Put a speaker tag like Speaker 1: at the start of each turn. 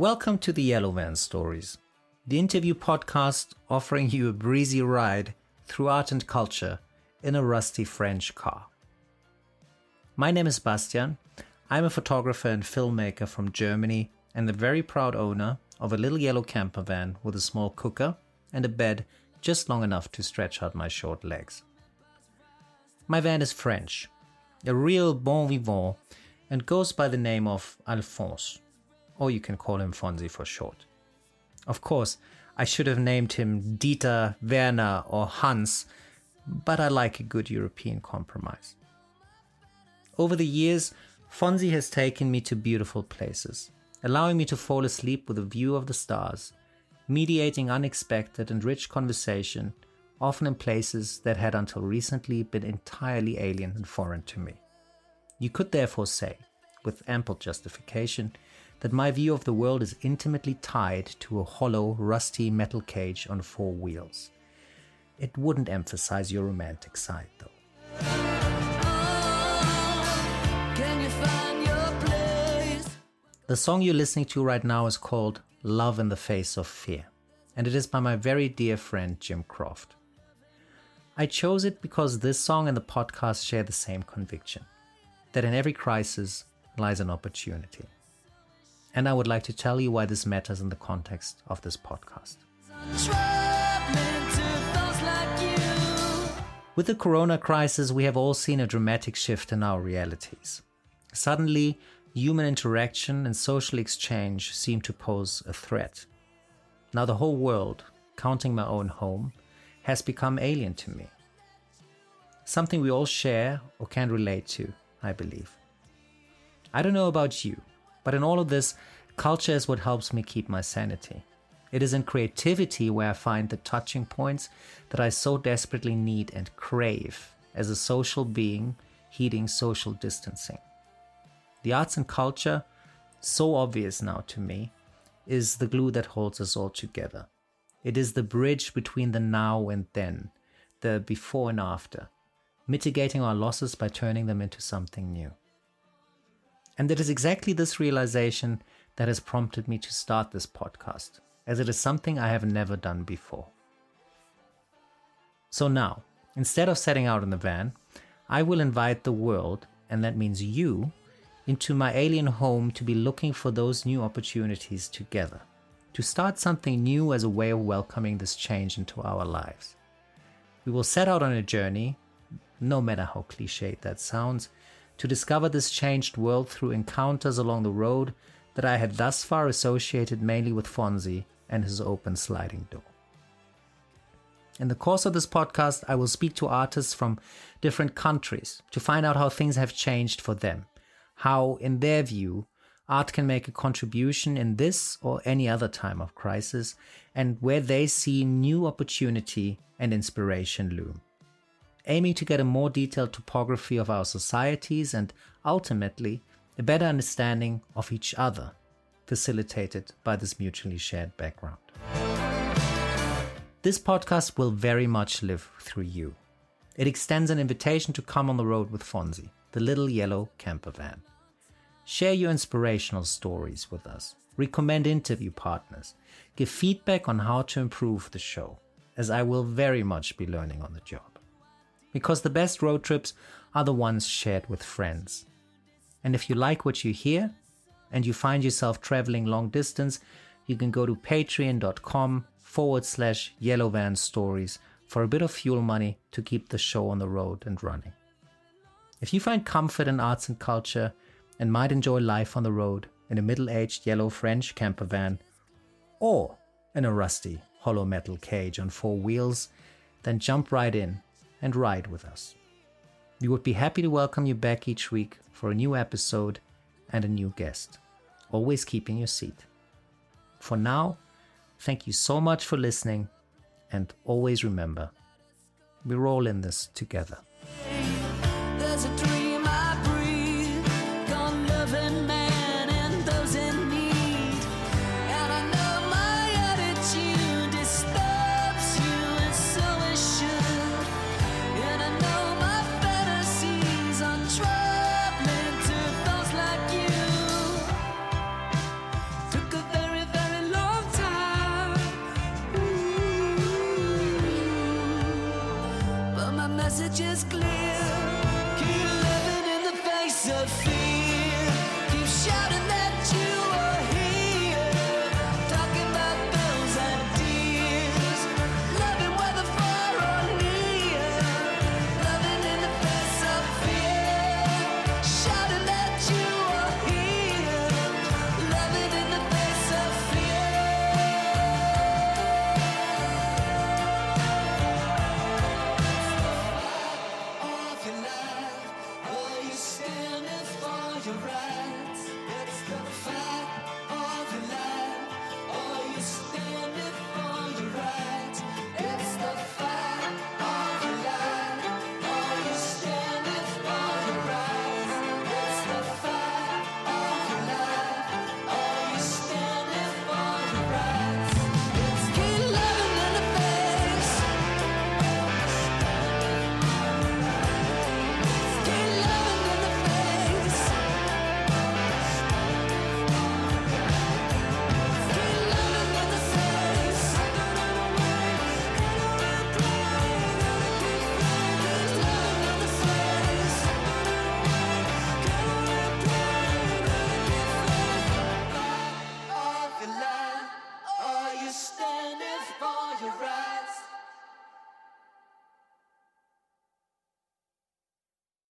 Speaker 1: Welcome to the Yellow Van Stories, the interview podcast offering you a breezy ride through art and culture in a rusty French car. My name is Bastian. I'm a photographer and filmmaker from Germany and the very proud owner of a little yellow camper van with a small cooker and a bed just long enough to stretch out my short legs. My van is French, a real bon vivant, and goes by the name of Alphonse, or you can call him Fonzie for short. Of course, I should have named him Dieter, Werner, or Hans, but I like a good European compromise. Over the years, Fonzie has taken me to beautiful places, allowing me to fall asleep with a view of the stars, mediating unexpected and rich conversation, often in places that had until recently been entirely alien and foreign to me. You could therefore say, with ample justification, that my view of the world is intimately tied to a hollow, rusty metal cage on four wheels. It wouldn't emphasize your romantic side, though. The song you're listening to right now is called Love in the Face of Fear, and it is by my very dear friend Jim Kroft. I chose it because this song and the podcast share the same conviction that in every crisis lies an opportunity. And I would like to tell you why this matters in the context of this podcast. With the corona crisis, we have all seen a dramatic shift in our realities. Suddenly, human interaction and social exchange seem to pose a threat. Now, the whole world, counting my own home, has become alien to me. Something we all share or can relate to, I believe. I don't know about you, but in all of this, culture is what helps me keep my sanity. It is in creativity where I find the touching points that I so desperately need and crave as a social being heeding social distancing. The arts and culture, so obvious now to me, is the glue that holds us all together. It is the bridge between the now and then, the before and after, mitigating our losses by turning them into something new. And it is exactly this realization that has prompted me to start this podcast, as it is something I have never done before. So now, instead of setting out in the van, I will invite the world, and that means you, into my alien home to be looking for those new opportunities together, to start something new as a way of welcoming this change into our lives. We will set out on a journey, no matter how cliched that sounds, to discover this changed world through encounters along the road that I had thus far associated mainly with Fonzie and his open sliding door. In the course of this podcast, I will speak to artists from different countries to find out how things have changed for them how, in their view, art can make a contribution in this or any other time of crisis, and where they see new opportunity and inspiration loom. Aiming to get a more detailed topography of our societies and ultimately a better understanding of each other, facilitated by this mutually shared background. This podcast will very much live through you. It extends an invitation to come on the road with Fonzie, the little yellow camper van. Share your inspirational stories with us. Recommend interview partners. Give feedback on how to improve the show, as I will very much be learning on the job. Because the best road trips are the ones shared with friends. And if you like what you hear and you find yourself traveling long distance, you can go to patreon.com forward slash yellowvan stories for a bit of fuel money to keep the show on the road and running. If you find comfort in arts and culture, and might enjoy life on the road in a middle aged yellow French camper van, or in a rusty hollow metal cage on four wheels, then jump right in and ride with us. We would be happy to welcome you back each week for a new episode and a new guest, always keeping your seat. For now, thank you so much for listening, and always remember, we're all in this together.
Speaker 2: Clear.